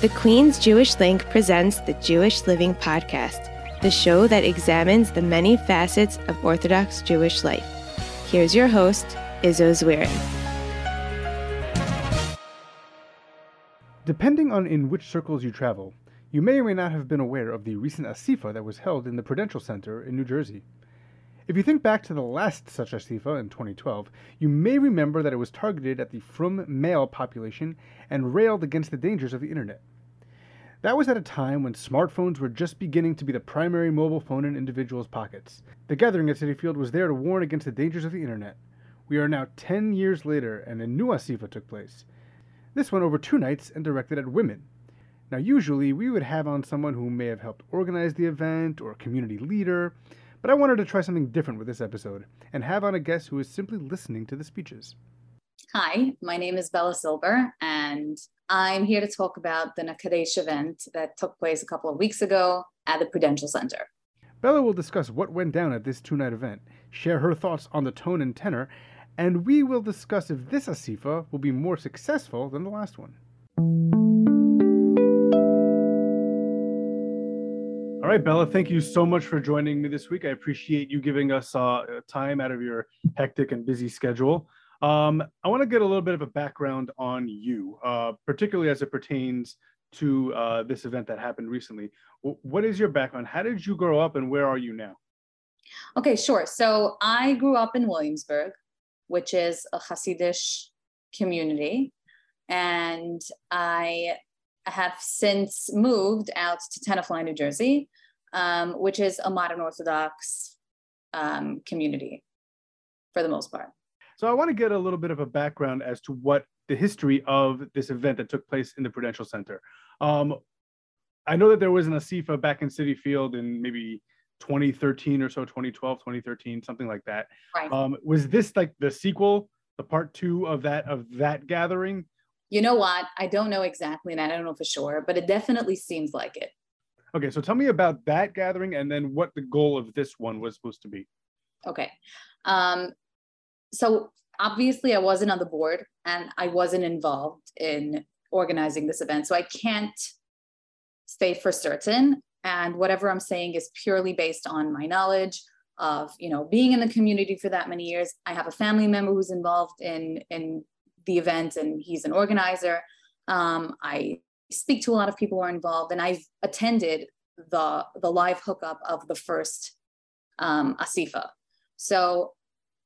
The Queens Jewish Link presents the Jewish Living Podcast, the show that examines the many facets of Orthodox Jewish life. Here's your host, Izzo Zwirn. Depending on in which circles you travel, you may or may not have been aware of the recent Asifa that was held in the Prudential Center in New Jersey. If you think back to the last such Asifa in 2012, you may remember that it was targeted at the frum male population and railed against the dangers of the internet. That was at a time when smartphones were just beginning to be the primary mobile phone in individuals' pockets. The gathering at Citi Field was there to warn against the dangers of the internet. We are now 10 years later, and a new Asifa took place. This one over two nights and directed at women. Now, usually we would have on someone who may have helped organize the event or a community leader, but I wanted to try something different with this episode and have on a guest who is simply listening to the speeches. Hi, my name is Bella Silber, and I'm here to talk about the Nakadesh event that took place a couple of weeks ago at the Prudential Center. Bella will discuss what went down at this two night event, share her thoughts on the tone and tenor, and we will discuss if this Asifa will be more successful than the last one. All right, Bella, thank you so much for joining me this week. I appreciate you giving us uh, time out of your hectic and busy schedule. Um, I want to get a little bit of a background on you, uh, particularly as it pertains to uh, this event that happened recently. W- what is your background? How did you grow up and where are you now? Okay, sure. So I grew up in Williamsburg, which is a Hasidish community. And I have since moved out to Tenafly, New Jersey, um, which is a modern Orthodox um, community for the most part. So I want to get a little bit of a background as to what the history of this event that took place in the Prudential Center. Um, I know that there was an ASIFA back in Citi Field in maybe 2013 or so, 2012, 2013, something like that. Right. Um, was this like the sequel, the part two of that of that gathering? You know what? I don't know exactly, and I don't know for sure, but it definitely seems like it. Okay, so tell me about that gathering and then what the goal of this one was supposed to be. Okay. Um, so obviously, I wasn't on the board and I wasn't involved in organizing this event. So I can't say for certain. And whatever I'm saying is purely based on my knowledge of, you know, being in the community for that many years. I have a family member who's involved in, in the event and he's an organizer. Um, I speak to a lot of people who are involved and I've attended the, the live hookup of the first um, ASIFA. So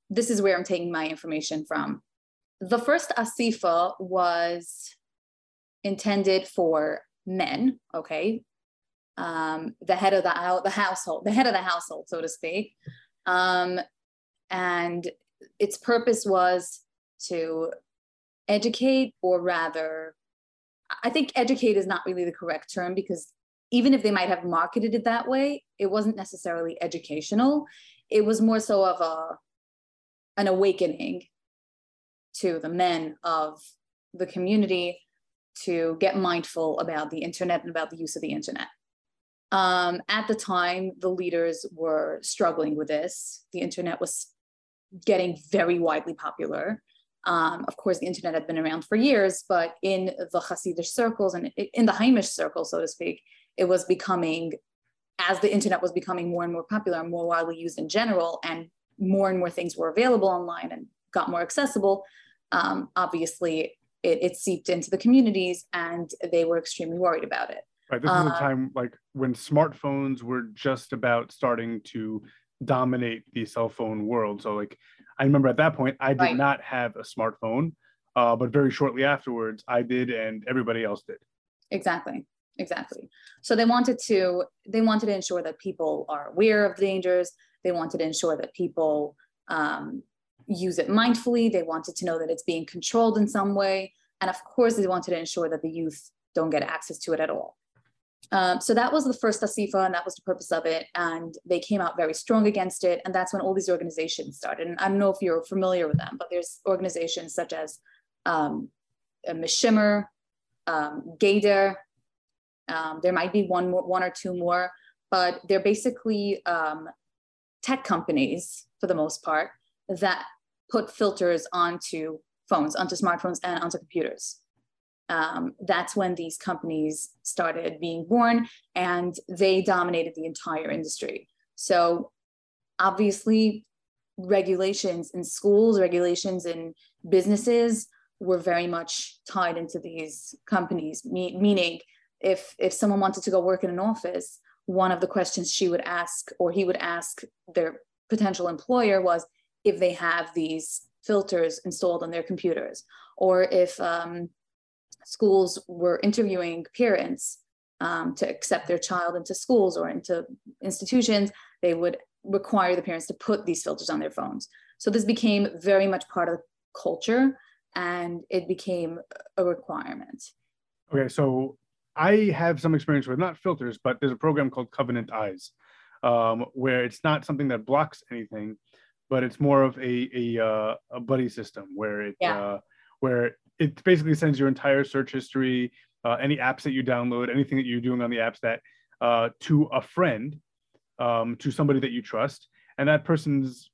this is where I'm taking my information from. The first ASIFA was intended for men, okay? Um, the head of the, the household, the head of the household, so to speak. Um, and its purpose was to educate, or rather, I think educate is not really the correct term because even if they might have marketed it that way, it wasn't necessarily educational. It was more so of a an awakening to the men of the community to get mindful about the internet and about the use of the internet. Um, at the time, the leaders were struggling with this. The internet was getting very widely popular. Um, of course, the internet had been around for years, but in the Hasidic circles and in the Haimish circle, so to speak, it was becoming, as the internet was becoming more and more popular and more widely used in general, and more and more things were available online and got more accessible, um, obviously it, it, seeped into the communities and they were extremely worried about it. Right. This um, is a time like when smartphones were just about starting to dominate the cell phone world. So like I remember at that point I did right. not have a smartphone, uh, but very shortly afterwards I did and everybody else did. Exactly exactly so they wanted to they wanted to ensure that people are aware of the dangers they wanted to ensure that people um, use it mindfully. They wanted to know that it's being controlled in some way. And of course, they wanted to ensure that the youth don't get access to it at all. Um, so that was the first ASIFA, and that was the purpose of it. And they came out very strong against it. And that's when all these organizations started. And I don't know if you're familiar with them, but there's organizations such as um, Meshimer, um, Geder. Um, there might be one more, one or two more, but they're basically um, tech companies, for the most part, that put filters onto phones, onto smartphones, and onto computers. Um, that's when these companies started being born and they dominated the entire industry. So obviously, regulations in schools, regulations in businesses were very much tied into these companies, me- meaning if if someone wanted to go work in an office, one of the questions she would ask or he would ask their potential employer was if they have these filters installed on their computers or if um, schools were interviewing parents um, to accept their child into schools or into institutions, they would require the parents to put these filters on their phones. So this became very much part of the culture and it became a requirement. Okay, so I have some experience with not filters, but there's a program called Covenant Eyes, um, where it's not something that blocks anything, but it's more of a a, uh, a buddy system where it yeah. uh, where it basically sends your entire search history, uh, any apps that you download, anything that you're doing on the apps that uh, to a friend, um, to somebody that you trust, and that person's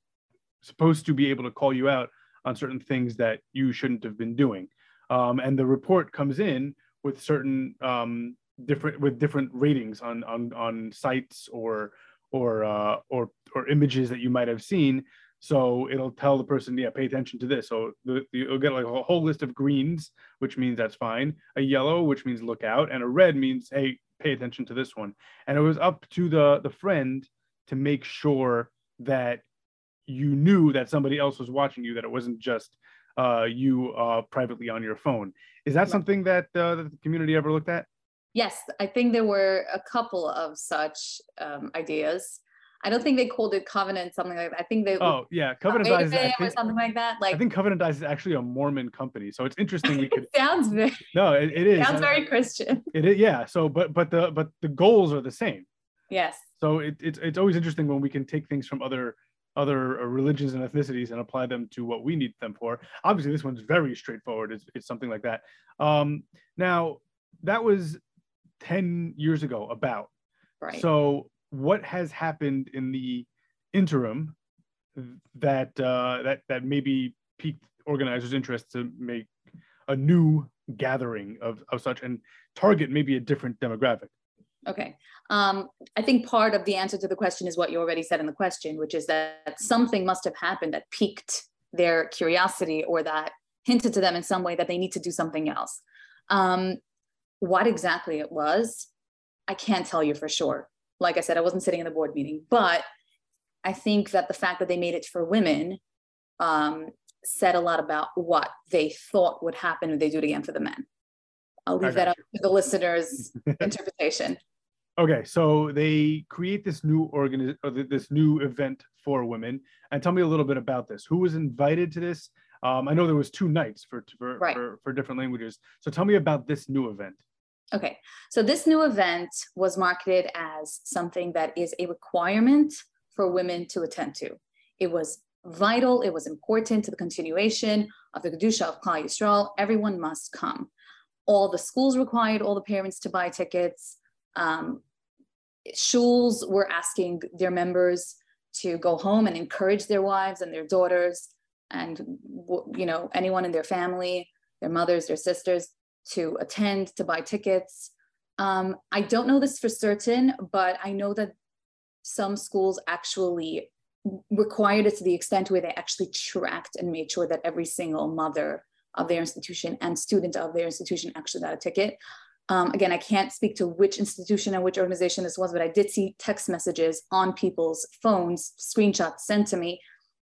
supposed to be able to call you out on certain things that you shouldn't have been doing. Um, and the report comes in with certain um, different with different ratings on on on sites or or uh, or or images that you might have seen. So it'll tell the person, yeah, pay attention to this. So the, you'll get like a whole list of greens, which means that's fine. A yellow, which means look out, and a red means hey, pay attention to this one. And it was up to the the friend to make sure that you knew that somebody else was watching you, that it wasn't just uh, you uh, privately on your phone. Is that something that, uh, the community ever looked at? Yes, I think there were a couple of such um, ideas. I don't think they called it Covenant something like that. I think they oh yeah Covenant Eyes think, or something like that. Like I think Covenant Eyes is actually a Mormon company, so it's interesting. We could sounds very no, it, it is sounds very Christian. It is yeah. So but but the but the goals are the same. Yes. So it, it's it's always interesting when we can take things from other other uh, religions and ethnicities and apply them to what we need them for. Obviously, this one's very straightforward. It's, it's something like that. Um, now, that was 10 years ago, about. Right. So, what has happened in the interim that uh, that that maybe piqued organizers' interest to make a new gathering of, of such and target maybe a different demographic? Okay. Um, I think part of the answer to the question is what you already said in the question, which is that something must have happened that piqued their curiosity or that hinted to them in some way that they need to do something else. Um, what exactly it was, I can't tell you for sure. Like I said, I wasn't sitting in the board meeting, but I think that the fact that they made it for women um, said a lot about what they thought would happen if they do it again for the men. I'll leave that up to the listener's interpretation. Okay, so they create this new organ or this new event for women, and tell me a little bit about this. Who was invited to this? Um, I know there was two nights for for, right. for for different languages. So tell me about this new event. Okay, so this new event was marketed as something that is a requirement for women to attend to. It was vital. It was important to the continuation of the kedusha of Klal Yisrael. Everyone must come all the schools required all the parents to buy tickets. Um, shuls were asking their members to go home and encourage their wives and their daughters and you know anyone in their family, their mothers, their sisters to attend to buy tickets. Um, I don't know this for certain, but I know that some schools actually required it to the extent where they actually tracked and made sure that every single mother of their institution and student of their institution actually got a ticket. Um, again, I can't speak to which institution and which organization this was, but I did see text messages on people's phones, screenshots sent to me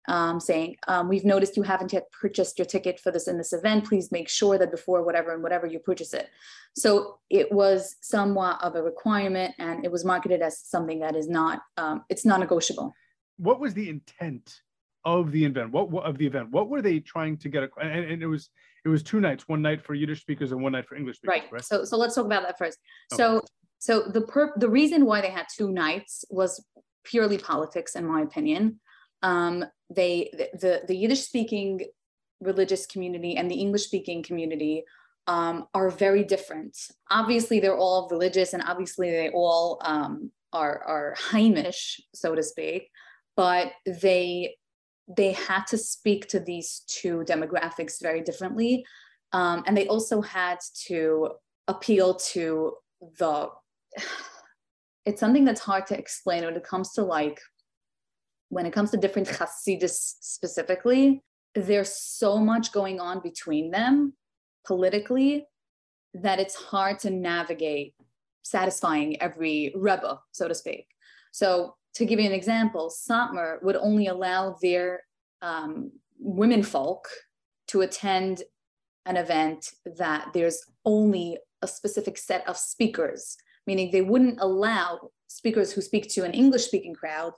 um, saying, um, we've noticed you haven't yet purchased your ticket for this in this event. Please make sure that before whatever and whatever you purchase it. So it was somewhat of a requirement and it was marketed as something that is not, um, it's non-negotiable. What was the intent of the event? What, what, of the event? What were they trying to get? And, and, it was it was two nights, one night for Yiddish speakers and one night for English speakers. Right. right? So so let's talk about that first. Okay. So so the per the reason why they had two nights was purely politics, in my opinion. Um, they the the Yiddish speaking religious community and the English speaking community um, are very different. Obviously, they're all religious, and obviously they all um, are are Heimish, so to speak. But they they had to speak to these two demographics very differently. Um, and they also had to appeal to the, it's something that's hard to explain when it comes to like, when it comes to different Hasidus specifically, there's so much going on between them politically that it's hard to navigate satisfying every rebbe, so to speak. So to give you an example, Satmar would only allow their um, women folk to attend an event that there's only a specific set of speakers, meaning they wouldn't allow speakers who speak to an English speaking crowd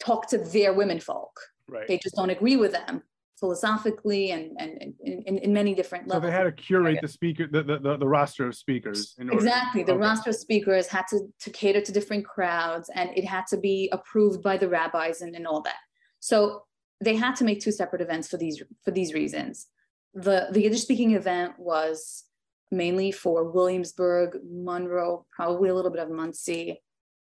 talk to their women folk. Right. They just don't agree with them philosophically and, and, in, in many different So they had to curate the speaker, the, the, the, the roster of speakers. In order- Exactly. The Okay. roster of speakers had to, to cater to different crowds and it had to be approved by the rabbis and, and all that. So they had to make two separate events for these for these reasons. The the Yiddish speaking event was mainly for Williamsburg, Monroe, probably a little bit of Monsey,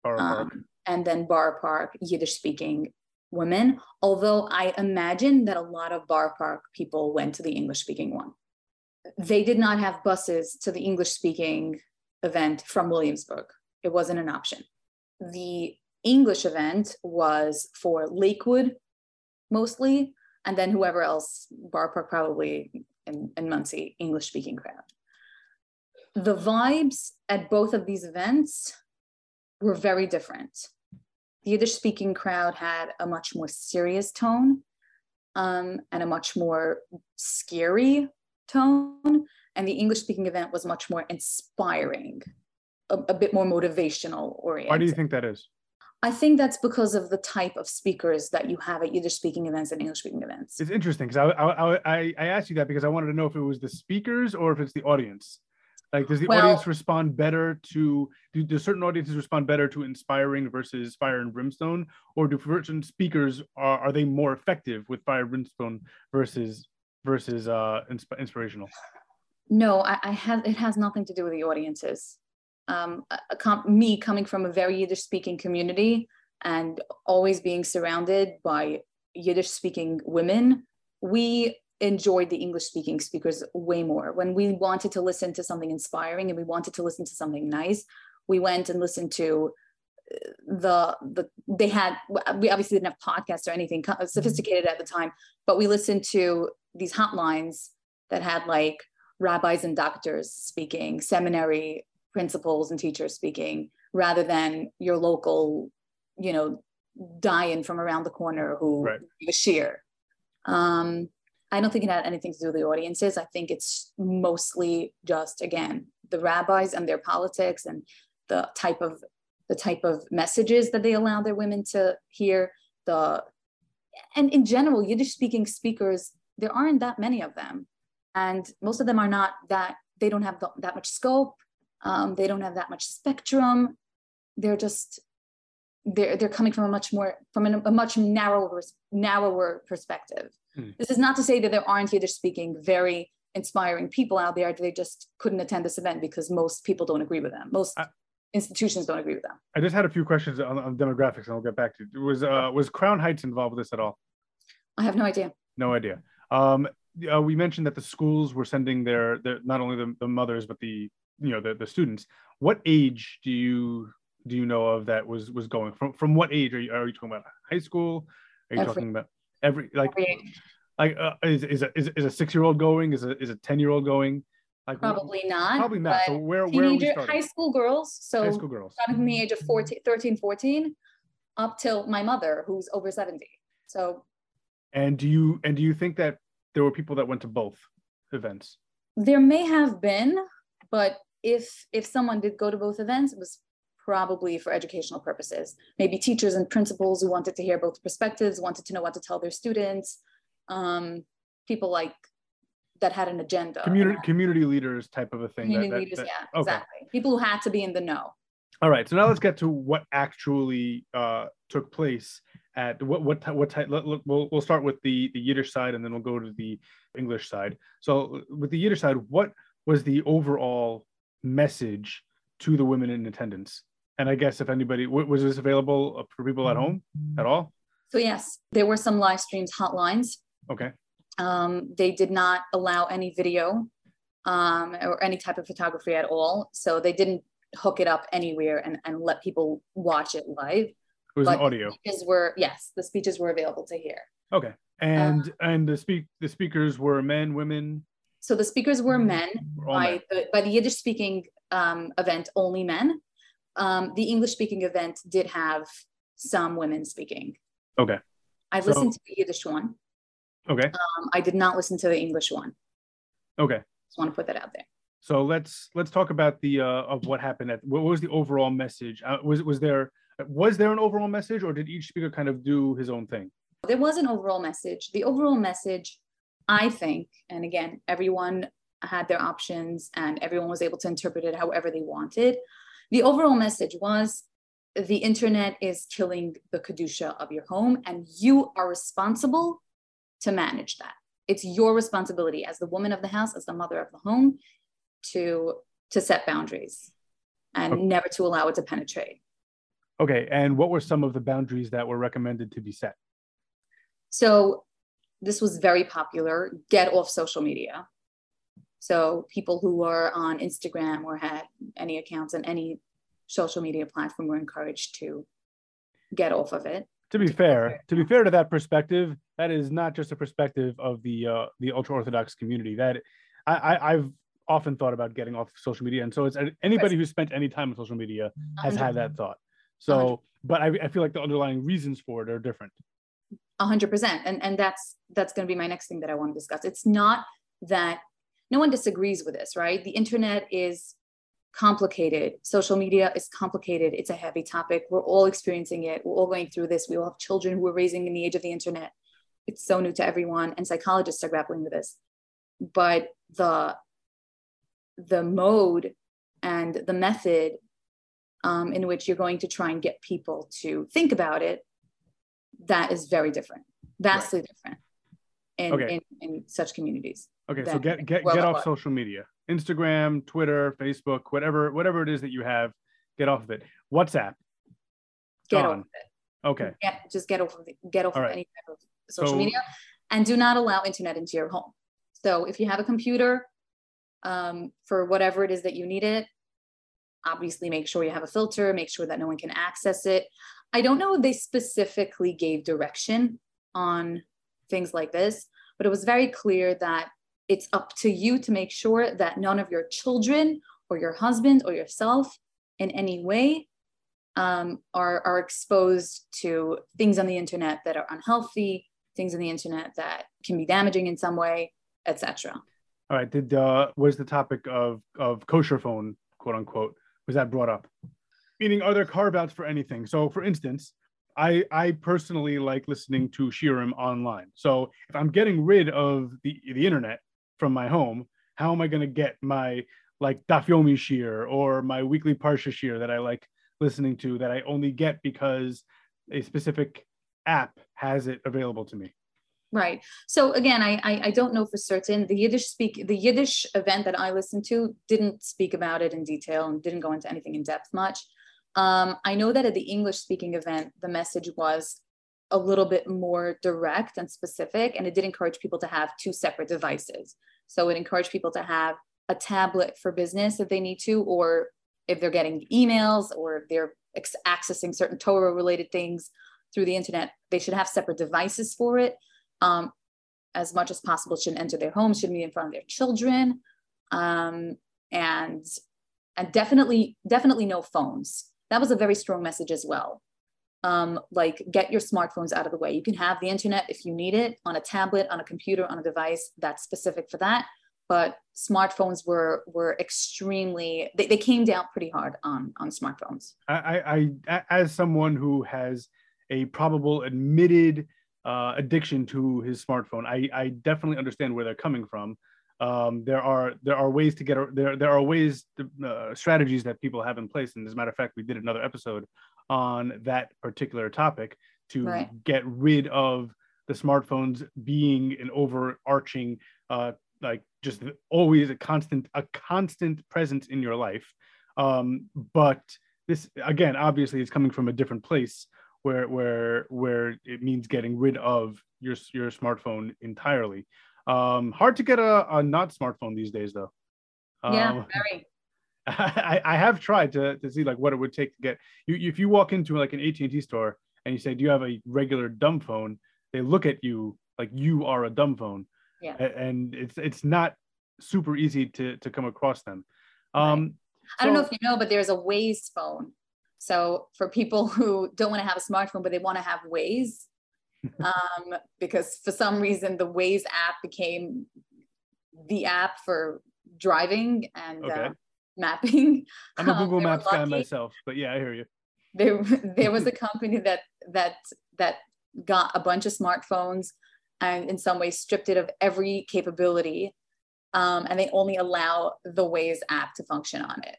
um, and then Boro Park Yiddish speaking women. Although I imagine that a lot of Boro Park people went to the English speaking one. They did not have buses to the English speaking event from Williamsburg. It wasn't an option. The English event was for Lakewood mostly, and then whoever else, Boro Park probably and, in Monsey, English speaking crowd. The vibes at both of these events were very different. The Yiddish speaking crowd had a much more serious tone um, and a much more scary tone. And the English speaking event was much more inspiring, a, a bit more motivational oriented. Why do you think that is? I think that's because of the type of speakers that you have at Yiddish speaking events and English speaking events. It's interesting because I, I, I, I asked you that because I wanted to know if it was the speakers or if it's the audience. Like, does the Well- audience respond better to, do, do certain audiences respond better to inspiring versus fire and brimstone? Or do certain speakers, are, are they more effective with fire and brimstone versus, versus uh, insp- inspirational? No, I, I have. It has nothing to do with the audiences. Um, a- a me coming from a very Yiddish-speaking community and always being surrounded by Yiddish-speaking women, we enjoyed the English-speaking speakers way more. When we wanted to listen to something inspiring and we wanted to listen to something nice, we went and listened to uh, the the they had we obviously didn't have podcasts or anything sophisticated at the time but we listened to these hotlines that had like rabbis and doctors speaking, seminary principals and teachers speaking, rather than your local, you know, dying from around the corner who Right. gave a shiur. Um, I don't think it had anything to do with the audiences. I think it's mostly just again the rabbis and their politics and the type of the type of messages that they allow their women to hear. The and in general, Yiddish speaking speakers, there aren't that many of them and most of them are not that they don't have the, that much scope um, they don't have that much spectrum they're just they're they're coming from a much more from a, a much narrower narrower perspective Hmm. this is not to say that there aren't yiddish speaking very inspiring people out there they just couldn't attend this event because most people don't agree with them most I- institutions don't agree with them I just had a few questions on, on demographics and I'll get back to you. Was, uh, was Crown Heights involved with this at all? i have no idea No idea. Um, uh, we mentioned that the schools were sending their, their not only the, the mothers but the you know the, the students. What age do you do you know of that was was going from from what age are you are you talking about high school? Are you Every- talking about every like like uh, is is a, is, is a six year old going? Is a is a ten year old going? Like probably not probably not. So where where teenager starting? high school girls so High school girls. starting from the age of 14, 13, 14, up till my mother, who's over 70. So And do you and do you think that there were people that went to both events? there may have been, but if if someone did go to both events, it was probably for educational purposes. Maybe teachers and principals who wanted to hear both perspectives, wanted to know what to tell their students. Um, people like that had an agenda. Community community leaders type of a thing. that- community that- leaders, that- yeah, okay. exactly. People who had to be in the know. All right, so now let's get to what actually uh, took place at what what what type. Let, let- we'll we'll start with the the Yiddish side, and then we'll go to the English side. So with the Yiddish side, what was the overall message to the women in attendance? And I guess if anybody was this available uh, for people at home at all? So yes, there were some live streams hotlines Okay, Um, they did not allow any video um, or any type of photography at all. So they didn't hook it up anywhere and, and let people watch it live. It was But an audio. Speeches were yes, the speeches were available to hear. Okay. And Uh, and the speak the speakers were men, women, So the speakers were men were all by men. the by the Yiddish speaking um, event, only men. Um, the English speaking event did have some women speaking. Okay. I So- listened to the Yiddish one. Okay. Um, I did not listen to the English one. Okay. Just want to put that out there. So let's let's talk about the uh, of what happened. At what was the overall message? Uh, was was there was there an overall message, or did each speaker kind of do his own thing? There was an overall message. The overall message, I think, and again, everyone had their options and everyone was able to interpret it however they wanted. The overall message was the internet is killing the Kedusha of your home, and you are responsible to manage that. It's your responsibility as the woman of the house, as the mother of the home, to to set boundaries and Okay. never to allow it to penetrate. Okay. And what were some of the boundaries that were recommended to be set? So this was very popular. Get off social media. So people who were on Instagram or had any accounts on any social media platform were encouraged to get off of it. To be fair, to be fair to that perspective, that is not just a perspective of the uh, the ultra orthodox community. That I, I I've often thought about getting off social media, and so it's anybody who spent any time on social media has had that thought. So, but I, I feel like the underlying reasons for it are different. A hundred percent. And and that's that's gonna be my next thing that I want to discuss. It's not that no one disagrees with this, right? The internet is complicated. Social media is complicated. It's a heavy topic. We're all experiencing it. We're all going through this. We all have children who we're raising in the age of the internet. It's so new to everyone, and psychologists are grappling with this. But the the mode and the method um, in which you're going to try and get people to think about it, that is very different, vastly different in, Okay. in, in such communities. Okay, so get get well, get off social media, Instagram, Twitter, Facebook, whatever whatever it is that you have, get off of it. WhatsApp, Get Gone. off of it. okay, yeah, just get off of the, get off All of any type of social So- media, and do not allow internet into your home. So if you have a computer, um, for whatever it is that you need it, obviously make sure you have a filter. Make sure that no one can access it. I don't know if they specifically gave direction on things like this, but it was very clear that it's up to you to make sure that none of your children or your husband or yourself in any way um, are, are exposed to things on the internet that are unhealthy, things on the internet that can be damaging in some way, etc. all right. Did uh was the topic of of kosher phone, quote unquote, was that brought up? Meaning, are there carve outs for anything? So, for instance, I I personally like listening to Shiurim online. So, if I'm getting rid of the the internet from my home, how am I going to get my like Daf Yomi Shiur or my weekly Parsha Shiur that I like listening to that I only get because a specific app has it available to me? Right. So again, I, I I don't know for certain. The Yiddish speak the Yiddish event that I listened to didn't speak about it in detail and didn't go into anything in depth much. Um, I know that at the English speaking event, the message was a little bit more direct and specific, and it did encourage people to have two separate devices. So it encouraged people to have a tablet for business if they need to, or if they're getting emails or if they're ex- accessing certain Torah related things through the internet, they should have separate devices for it. Um, as much as possible, shouldn't enter their homes, shouldn't be in front of their children, um, and and definitely definitely no phones. That was a very strong message as well. Um, like get your smartphones out of the way. You can have the internet if you need it on a tablet, on a computer, on a device that's specific for that. But smartphones were were extremely they, they came down pretty hard on on smartphones. I, I as someone who has a probable admitted uh, addiction to his smartphone, I, I definitely understand where they're coming from. Um, there are there are ways to get there there are ways to, uh, strategies that people have in place, and as a matter of fact, we did another episode on that particular topic to Right. get rid of the smartphones being an overarching uh, like just always a constant a constant presence in your life. Um, but this again obviously is coming from a different place where where where it means getting rid of your your smartphone entirely um hard to get a, a not smartphone these days though Yeah, Um, very. I, I have tried to, to see like what it would take to get you if you walk into like an AT&T store and you say do you have a regular dumb phone they look at you like you are a dumb phone Yeah. And it's it's not super easy to to come across them um I don't know if you know, but there's a Waze phone. So for people who don't want to have a smartphone, but they want to have Waze, um, because for some reason the Waze app became the app for driving and Okay. uh, mapping. I'm a Um, Google were Maps guy myself but yeah I hear you There, there was a company that that that got a bunch of smartphones and in some ways stripped it of every capability um, and they only allow the Waze app to function on it.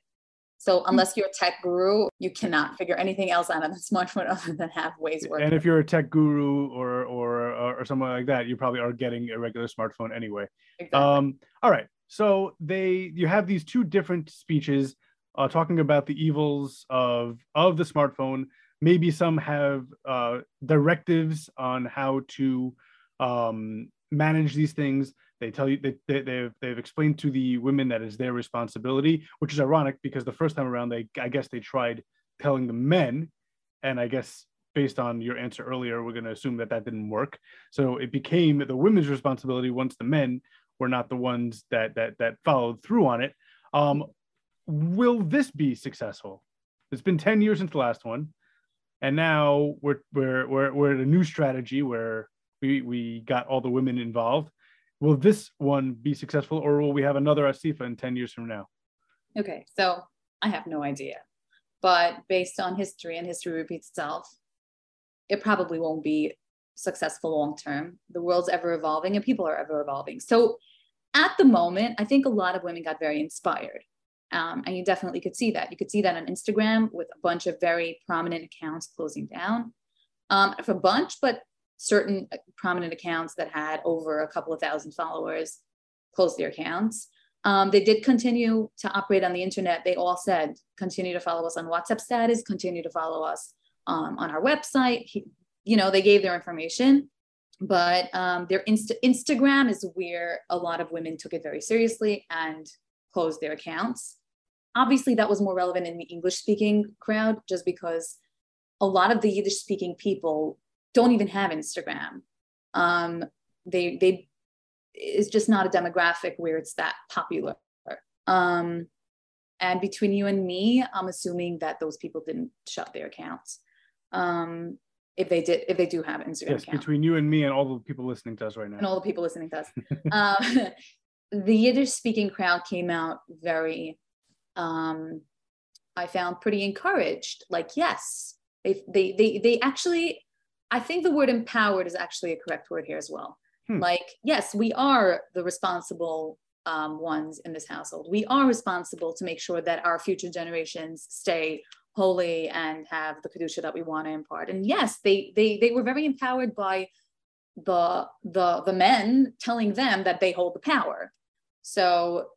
So Hmm. unless you're a tech guru, you cannot figure anything else out of the smartphone other than have Waze work. and if you're a tech guru or or or, or something like that you probably are getting a regular smartphone anyway Exactly. Um, all right. So they you have these two different speeches uh, talking about the evils of of the smartphone. Maybe some have uh, directives on how to um, manage these things. They tell you they, they, they've they've explained to the women that is their responsibility, which is ironic because the first time around they I guess they tried telling the men, and I guess based on your answer earlier, we're going to assume that that didn't work. So it became the women's responsibility once the men were not the ones that that that followed through on it. Um, will this be successful? It's been 10 years since the last one. And now we're we're we're, we're at a new strategy where we we got all the women involved. Will this one be successful or will we have another Asifa in 10 years from now? okay, so I have no idea, but based on history and history repeats itself, it probably won't be successful long term. The world's ever evolving and people are ever evolving. So at the moment, I think a lot of women got very inspired. Um, and you definitely could see that. You could see that on Instagram with a bunch of very prominent accounts closing down. Um, a bunch, but certain prominent accounts that had over a couple of thousand followers closed their accounts. Um, they did continue to operate on the internet. They all said, continue to follow us on WhatsApp status, continue to follow us um, on our website. He- you know, they gave their information, but um, their Insta- Instagram is where a lot of women took it very seriously and closed their accounts. Obviously, that was more relevant in the English speaking crowd just because a lot of the Yiddish speaking people don't even have Instagram. Um, they, they, it's just not a demographic where it's that popular. Um, and between you and me, I'm assuming that those people didn't shut their accounts. Um, if they did, if they do have Instagram Yes, account between you and me and all the people listening to us right now, and all the people listening to us. um, the Yiddish speaking crowd came out very, um, I found pretty encouraged. Like, yes, they, they, they, they actually, I think the word empowered is actually a correct word here as well. Hmm. Like, yes, we are the responsible um, ones in this household. We are responsible to make sure that our future generations stay holy and have the kedusha that we want to impart. And yes, they they they were very empowered by the the the men telling them that they hold the power. So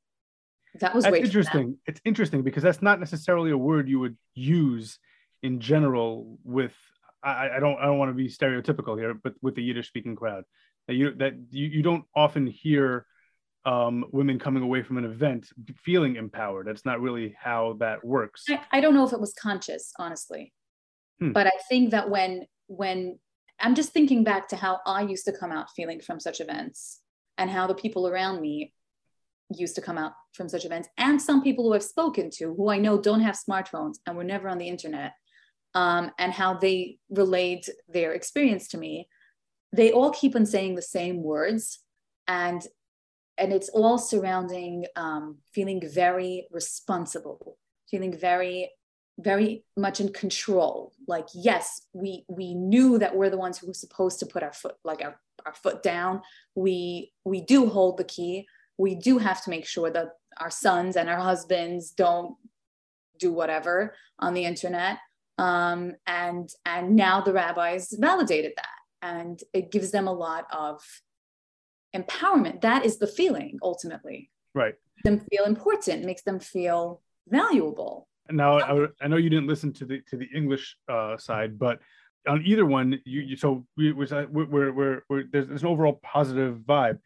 that was That's great. for them. interesting. It's interesting because that's not necessarily a word you would use in general with I, I don't I don't want to be stereotypical here, but with the Yiddish speaking crowd. That you that you, you don't often hear um, women coming away from an event feeling empowered. That's not really how that works. I, I don't know if it was conscious, honestly. Hmm. But I think that when when I'm just thinking back to how I used to come out feeling from such events and how the people around me used to come out from such events and some people who I've spoken to who I know don't have smartphones and were never on the internet um, and how they relate their experience to me they all keep on saying the same words. And and it's all surrounding um, feeling very responsible feeling very very much in control. Like yes we we knew that we're the ones who were supposed to put our foot like our, our foot down. We we do hold the key. We do have to make sure that our sons and our husbands don't do whatever on the internet um, and and now the rabbis validated that and it gives them a lot of empowerment that is the feeling ultimately Right. them feel important makes them feel valuable Now I, I know you didn't listen to the to the English uh, side, but on either one, you, you so we was we're, we're, we're, we're there's, there's an overall positive vibe.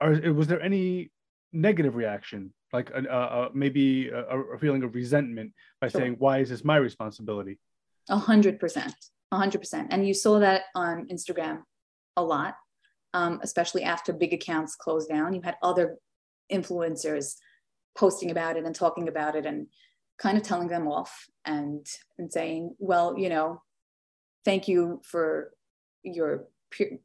Are, was there any negative reaction like a, a, maybe a, a, feeling of resentment by sure. saying, "Why is this my responsibility?" A hundred percent, a hundred percent. And you saw that on Instagram a lot, um, especially after big accounts closed down. You had other influencers posting about it and talking about it and kind of telling them off and and saying, "Well, you know, thank you for your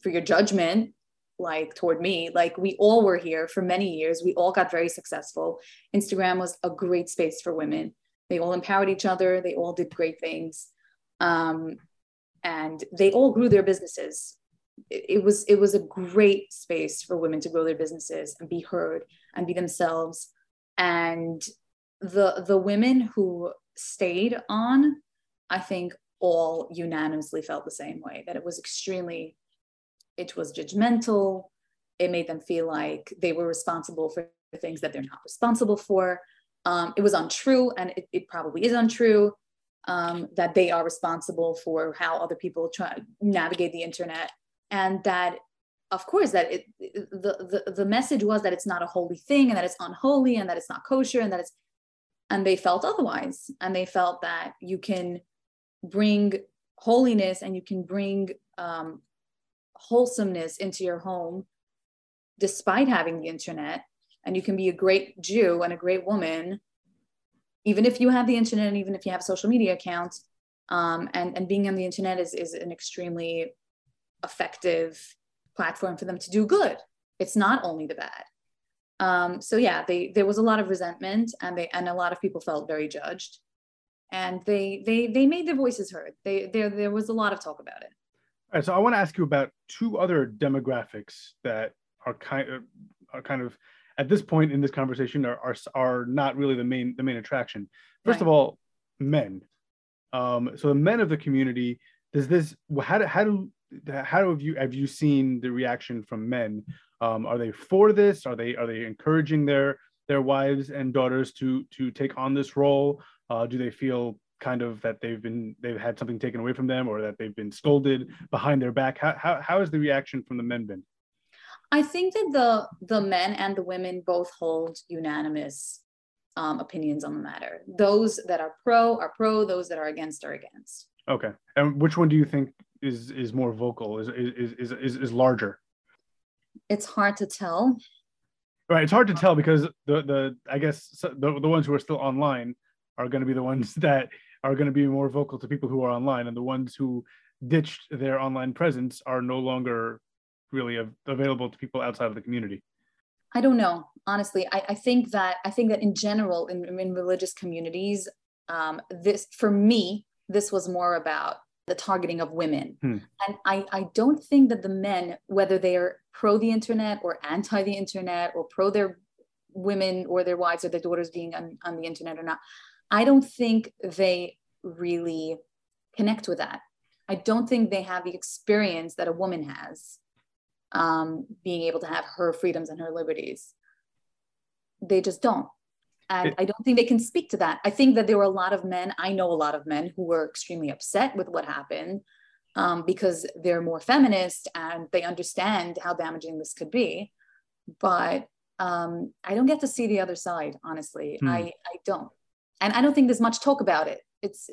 for your judgment like toward me like we all were here for many years. We all got very successful. Instagram was a great space for women. They all empowered each other. They all did great things. Um, and they all grew their businesses. It, it was it was a great space for women to grow their businesses and be heard and be themselves. And the the women who stayed on i think all unanimously felt the same way that it was extremely it was judgmental. It made them feel like they were responsible for things that they're not responsible for. Um, it was untrue and it, it probably is untrue um, that they are responsible for how other people try navigate the internet and that of course that it, the, the the message was that it's not a holy thing and that it's unholy and that it's not kosher and that it's and they felt otherwise and they felt that you can bring holiness and you can bring um, wholesomeness into your home despite having the internet and you can be a great jew and a great woman even if you have the internet and even if you have social media account um, and, and being on the internet is, is an extremely effective platform for them to do good. It's not only the bad. Um, so yeah they, there was a lot of resentment and they and a lot of people felt very judged. And they they they made their voices heard. They there there was a lot of talk about it all right, so I want to ask you about two other demographics that are kind of are kind of at this point in this conversation are are, are not really the main the main attraction. First right. of all, men. Um, so the men of the community, does this how do how do how do have you have you seen the reaction from men? Um, are they for this? Are they are they encouraging their their wives and daughters to to take on this role? Uh, do they feel kind of that they've been they've had something taken away from them or that they've been scolded behind their back. How, how, how has the reaction from the men been? I think that the the men and the women both hold unanimous um, opinions on the matter. Those that are pro are pro those that are against are against. Okay. And which one do you think is is more vocal? Is is is is, is larger? It's hard to tell. Right. It's hard to tell because the the i guess the, the ones who are still online are going to be the ones that are going to be more vocal to people who are online, and the ones who ditched their online presence are no longer really av- available to people outside of the community. I don't know. Honestly, I, I think that I think that in general, in, in religious communities, um, this for me, this was more about the targeting of women. Hmm. And I, I don't think that the men, whether they are pro the internet or anti the internet or pro their women or their wives or their daughters being on, on the internet or not, I don't think they really connect with that. I don't think they have the experience that a woman has, um, being able to have her freedoms and her liberties. They just don't. And I don't think they can speak to that. I think that there were a lot of men, I know a lot of men who were extremely upset with what happened um, because they're more feminist and they understand how damaging this could be. But um, I don't get to see the other side, honestly. Hmm. I, I don't and I don't think there's much talk about it. It's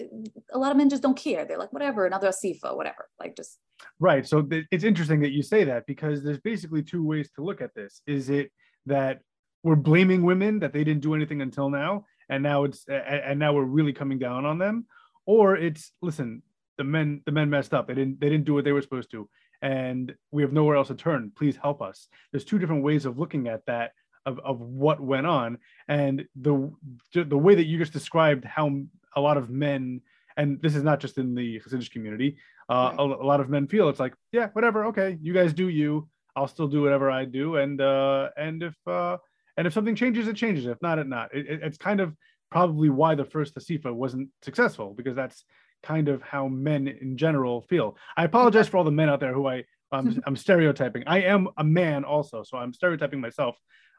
a lot of men just don't care. They're like, whatever, another asifa, whatever. Like just right. So it's interesting that you say that because there's basically two ways to look at this. Is it that we're blaming women that they didn't do anything until now, and now it's and now we're really coming down on them, or it's listen, the men the men messed up. They didn't they didn't do what they were supposed to, and we have nowhere else to turn. Please help us. There's two different ways of looking at that of, of what went on and the the way that you just described how a lot of men and this is not just in the Hasidic community uh, right. a, a, lot of men feel it's like yeah whatever okay you guys do you I'll still do whatever I do and uh, and if uh, and if something changes it changes if not it not it, it's kind of probably why the first Asifa wasn't successful because that's kind of how men in general feel. I apologize for all the men out there who I I'm, I'm stereotyping. I am a man also, so I'm stereotyping myself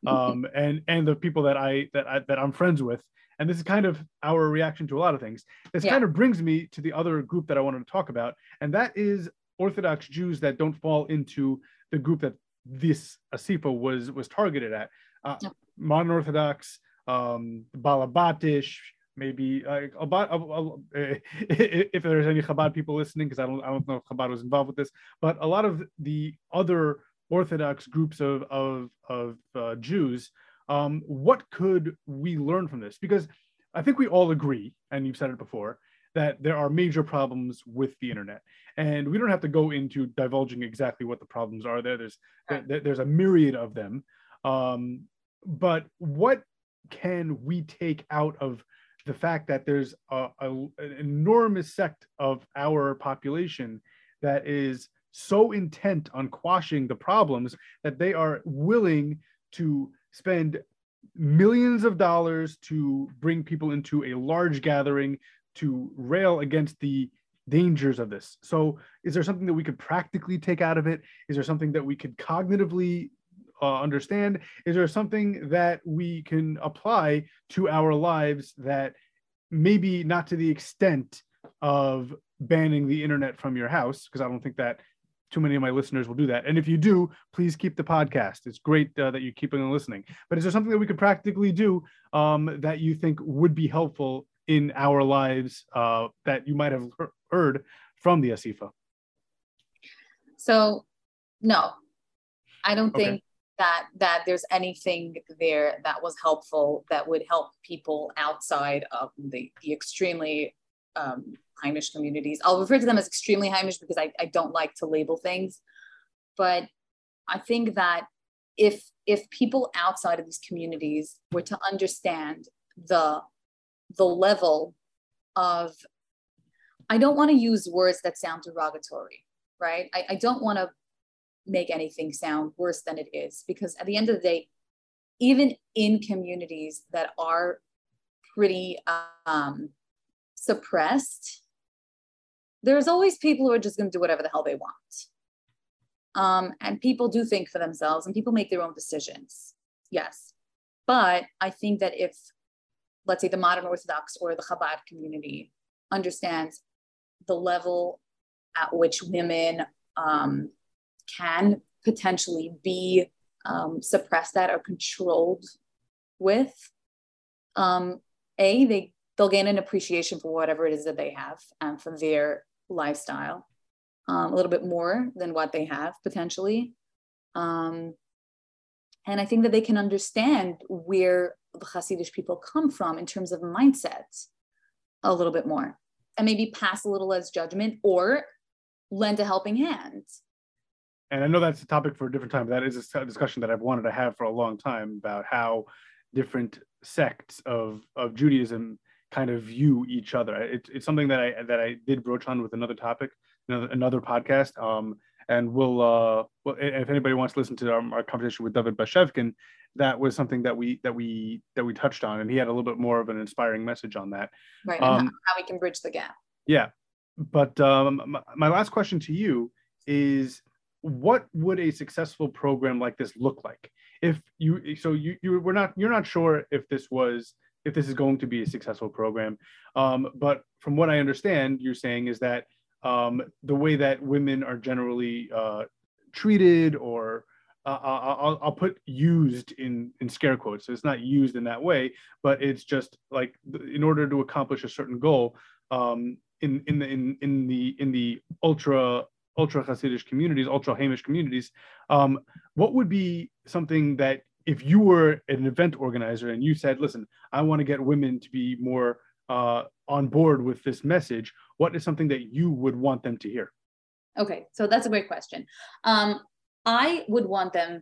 um, and and the people that I that I, that I'm friends with. And this is kind of our reaction to a lot of things. This yeah. kind of brings me to the other group that I wanted to talk about, and that is Orthodox Jews that don't fall into the group that this Asifa was was targeted at. Uh, yeah. Modern Orthodox, um, Balabatish, maybe uh, about, uh, uh, if there's any Chabad people listening, because I don't I don't know if Chabad was involved with this, but a lot of the other Orthodox groups of of of uh, Jews, um, what could we learn from this? Because I think we all agree, and you've said it before, that there are major problems with the internet, and we don't have to go into divulging exactly what the problems are. There, there's there, there's a myriad of them, um, but what can we take out of the fact that there's a, a, an enormous sect of our population that is so intent on quashing the problems that they are willing to spend millions of dollars to bring people into a large gathering to rail against the dangers of this. So, is there something that we could practically take out of it? Is there something that we could cognitively uh, understand? Is there something that we can apply to our lives that maybe not to the extent of banning the internet from your house? Because I don't think that too many of my listeners will do that. And if you do, please keep the podcast. It's great uh, that you keep on listening. But is there something that we could practically do um, that you think would be helpful in our lives uh, that you might have heard from the Asifa? So, no, I don't okay. think that that there's anything there that was helpful that would help people outside of the, the extremely um, Heimish communities. I'll refer to them as extremely Heimish because I, I don't like to label things. But I think that if if people outside of these communities were to understand the the level of I don't want to use words that sound derogatory, right? I, I don't want to make anything sound worse than it is because at the end of the day even in communities that are pretty um, suppressed there's always people who are just going to do whatever the hell they want. Um, and people do think for themselves and people make their own decisions. Yes. But i think that if let's say the modern orthodox or the chabad community understands the level at which women um, can potentially be um, suppressed at or controlled with um, a they they'll gain an appreciation for whatever it is that they have and for their lifestyle um, a little bit more than what they have potentially um, and i think that they can understand where the hasidic people come from in terms of mindset a little bit more and maybe pass a little as judgment or lend a helping hand and I know that's a topic for a different time. But that is a discussion that I've wanted to have for a long time about how different sects of of Judaism kind of view each other. It's it's something that I that I did broach on with another topic, another, another podcast. Um, and we'll uh, well, if anybody wants to listen to our, our conversation with David Bashevkin, that was something that we that we that we touched on, and he had a little bit more of an inspiring message on that. Right, um, how we can bridge the gap. Yeah, but um, my, my last question to you is what would a successful program like this look like if you so you you were not you're not sure if this was if this is going to be a successful program. Um, but from what i understand you're saying is that um, the way that women are generally uh, treated or uh, I'll, I'll put used in in scare quotes. So it's not used in that way but it's just like in order to accomplish a certain goal um, in in the in, in the in the ultra ultra Hasidic communities, ultra Heimish communities, um, what would be something that if you were an event organizer and you said, listen, I want to get women to be more uh, on board with this message, what is something that you would want them to hear? Okay, so that's a great question. Um, I would want them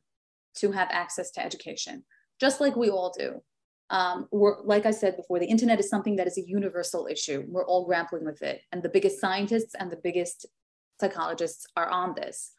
to have access to education, just like we all do. Um, we're, like I said before, the internet is something that is a universal issue. We're all grappling with it. And the biggest scientists and the biggest psychologists are on this.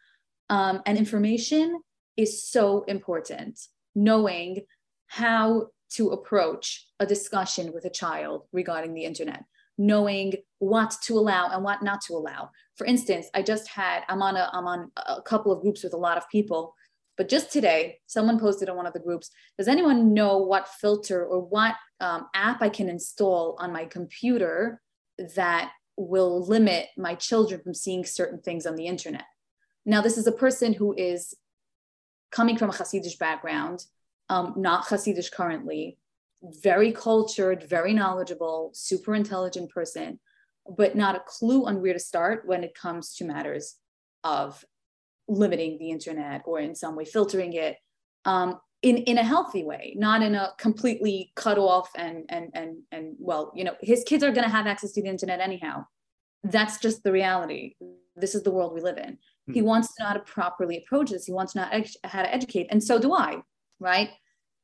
Um, and information is so important. Knowing how to approach a discussion with a child regarding the internet, knowing what to allow and what not to allow. For instance, I just had, I'm on a, I'm on a couple of groups with a lot of people, but just today, someone posted on one of the groups, does anyone know what filter or what um, app I can install on my computer that will limit my children from seeing certain things on the internet. Now, this is a person who is coming from a Hasidic background, um, not Hasidic currently, very cultured, very knowledgeable, super intelligent person, but not a clue on where to start when it comes to matters of limiting the internet or in some way filtering it um, in, in a healthy way, not in a completely cut off and and and and well, you know, his kids are going to have access to the internet anyhow. That's just the reality. This is the world we live in. He hmm. wants to know how to properly approach this. He wants to know how to educate, and so do I, right?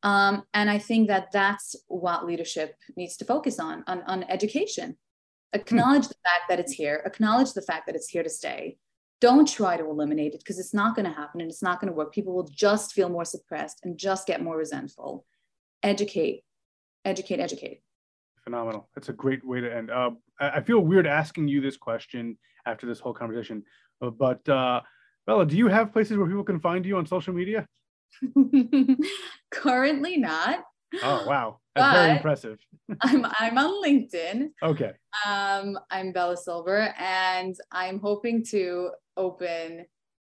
Um, and I think that that's what leadership needs to focus on, on, on education. Acknowledge the fact that it's here, acknowledge the fact that it's here to stay. Don't try to eliminate it because it's not going to happen and it's not going to work. People will just feel more suppressed and just get more resentful. Educate, educate, educate. Phenomenal. That's a great way to end. Uh, I feel weird asking you this question after this whole conversation, but uh, Bella, do you have places where people can find you on social media? Currently not. Oh wow. That's very impressive. I'm I'm on LinkedIn. Okay. Um, I'm Bella Silber and I'm hoping to open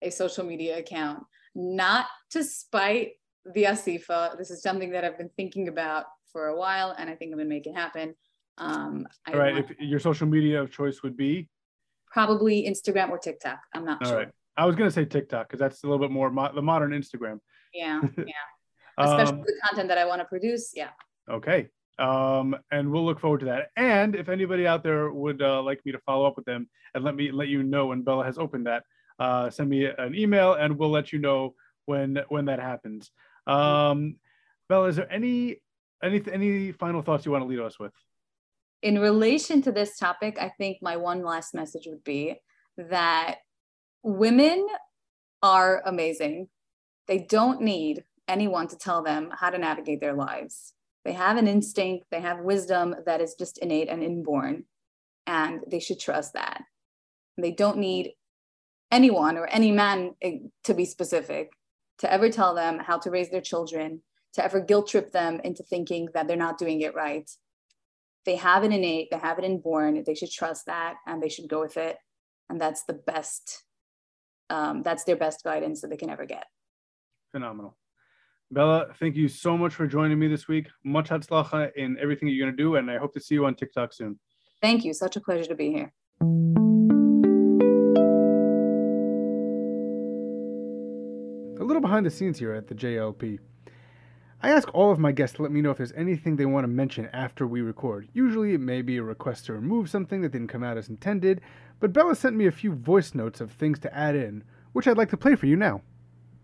a social media account, not to spite the Asifa. This is something that I've been thinking about for a while and I think I'm gonna make it happen. Um, All right, if your social media of choice would be probably Instagram or TikTok. I'm not All sure. Right. I was gonna say TikTok because that's a little bit more mo- the modern Instagram. Yeah, yeah. Especially um, the content that I want to produce. Yeah. Okay. Um, and we'll look forward to that. And if anybody out there would uh, like me to follow up with them and let me let you know when Bella has opened that, uh, send me an email and we'll let you know when when that happens. Um, Bella, is there any any any final thoughts you want to lead us with? In relation to this topic, I think my one last message would be that women are amazing. They don't need anyone to tell them how to navigate their lives. They have an instinct, they have wisdom that is just innate and inborn, and they should trust that. They don't need anyone or any man eh, to be specific to ever tell them how to raise their children, to ever guilt trip them into thinking that they're not doing it right. They have it innate, they have it inborn, they should trust that and they should go with it. And that's the best, um, that's their best guidance that they can ever get. Phenomenal. Bella, thank you so much for joining me this week. Much hatzlacha in everything you're going to do, and I hope to see you on TikTok soon. Thank you. Such a pleasure to be here. A little behind the scenes here at the JLP. I ask all of my guests to let me know if there's anything they want to mention after we record. Usually it may be a request to remove something that didn't come out as intended, but Bella sent me a few voice notes of things to add in, which I'd like to play for you now.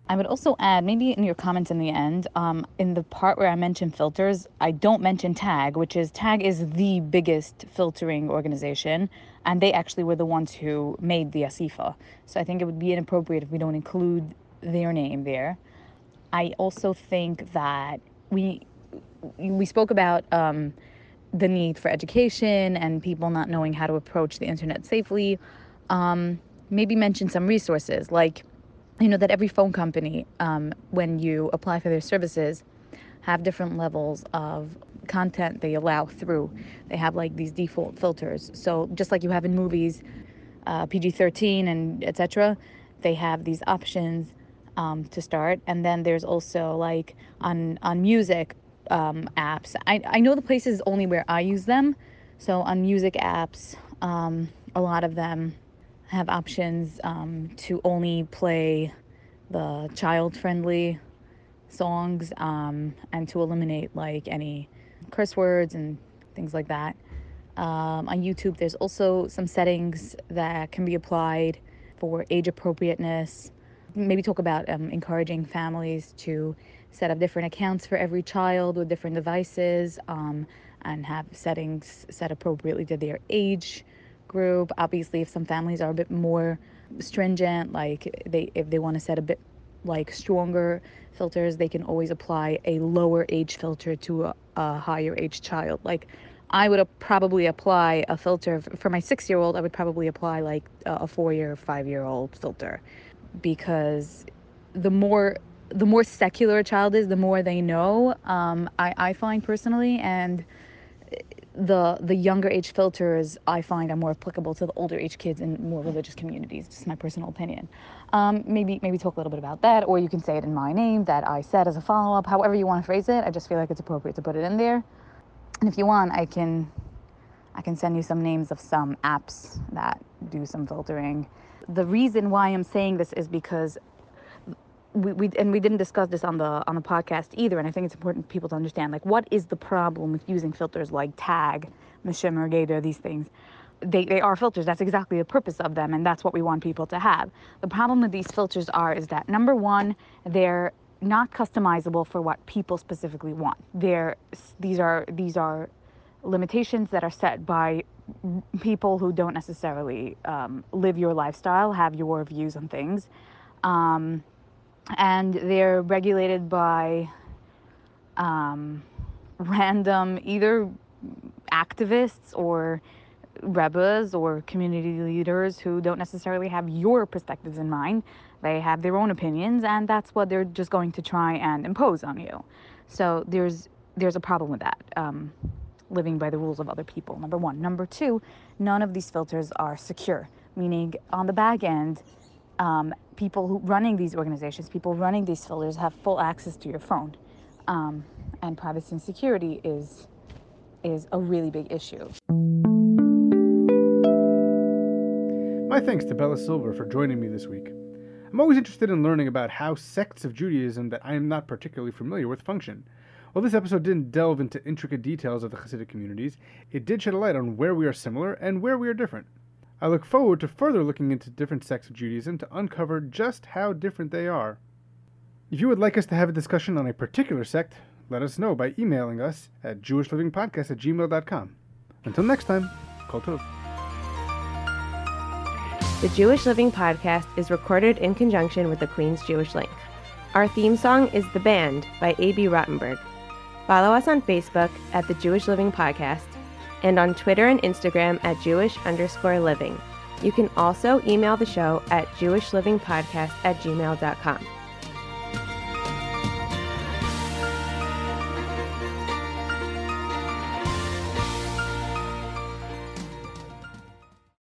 I would also add, maybe in your comments in the end, um, in the part where I mention filters, I don't mention TAG, which is TAG is the biggest filtering organization, and they actually were the ones who made the ASIFA. So I think it would be inappropriate if we don't include their name there. I also think that we we spoke about um, the need for education and people not knowing how to approach the internet safely. Um, maybe mention some resources like you know that every phone company um, when you apply for their services have different levels of content they allow through they have like these default filters so just like you have in movies uh, pg-13 and etc they have these options um, to start and then there's also like on on music um, apps I, I know the places only where i use them so on music apps um, a lot of them have options um, to only play the child friendly songs um, and to eliminate like any curse words and things like that. Um, on YouTube, there's also some settings that can be applied for age appropriateness. Maybe talk about um, encouraging families to set up different accounts for every child with different devices um, and have settings set appropriately to their age group. Obviously, if some families are a bit more stringent, like they if they want to set a bit like stronger filters, they can always apply a lower age filter to a, a higher age child. Like I would probably apply a filter for my six year old, I would probably apply like a four year, five year old filter because the more the more secular a child is, the more they know. Um, I, I find personally, and the the younger age filters I find are more applicable to the older age kids in more religious communities. Just my personal opinion. Um, maybe maybe talk a little bit about that, or you can say it in my name that I said as a follow up. However you want to phrase it, I just feel like it's appropriate to put it in there. And if you want, I can I can send you some names of some apps that do some filtering. The reason why I'm saying this is because we, we and we didn't discuss this on the on the podcast either and i think it's important for people to understand like what is the problem with using filters like tag Meshimer or Geder, these things? They, they are filters. That's exactly the purpose of them and that's what we want people to have. The problem with these filters are is that number one they're not customizable for what people specifically want. They're these are these are limitations that are set by people who don't necessarily um, live your lifestyle have your views on things um, and they're regulated by um, random either activists or rebbes or community leaders who don't necessarily have your perspectives in mind. They have their own opinions, and that's what they're just going to try and impose on you. So there's there's a problem with that. Living by the rules of other people. Number one. Number two, none of these filters are secure, meaning on the back end, um, people who running these organizations, people running these filters have full access to your phone. Um, and privacy and security is is a really big issue. My thanks to Bella Silber for joining me this week. I'm always interested in learning about how sects of Judaism that I am not particularly familiar with function. While this episode didn't delve into intricate details of the Hasidic communities, it did shed a light on where we are similar and where we are different. I look forward to further looking into different sects of Judaism to uncover just how different they are. If you would like us to have a discussion on a particular sect, let us know by emailing us at jewishlivingpodcast at gmail.com. Until next time, Kol Tov. The Jewish Living Podcast is recorded in conjunction with the Queens Jewish Link. Our theme song is The Band by A.B. Rottenberg. Follow us on Facebook at the Jewish Living Podcast and on Twitter and Instagram at Jewish underscore living. You can also email the show at jewishlivingpodcast at gmail.com.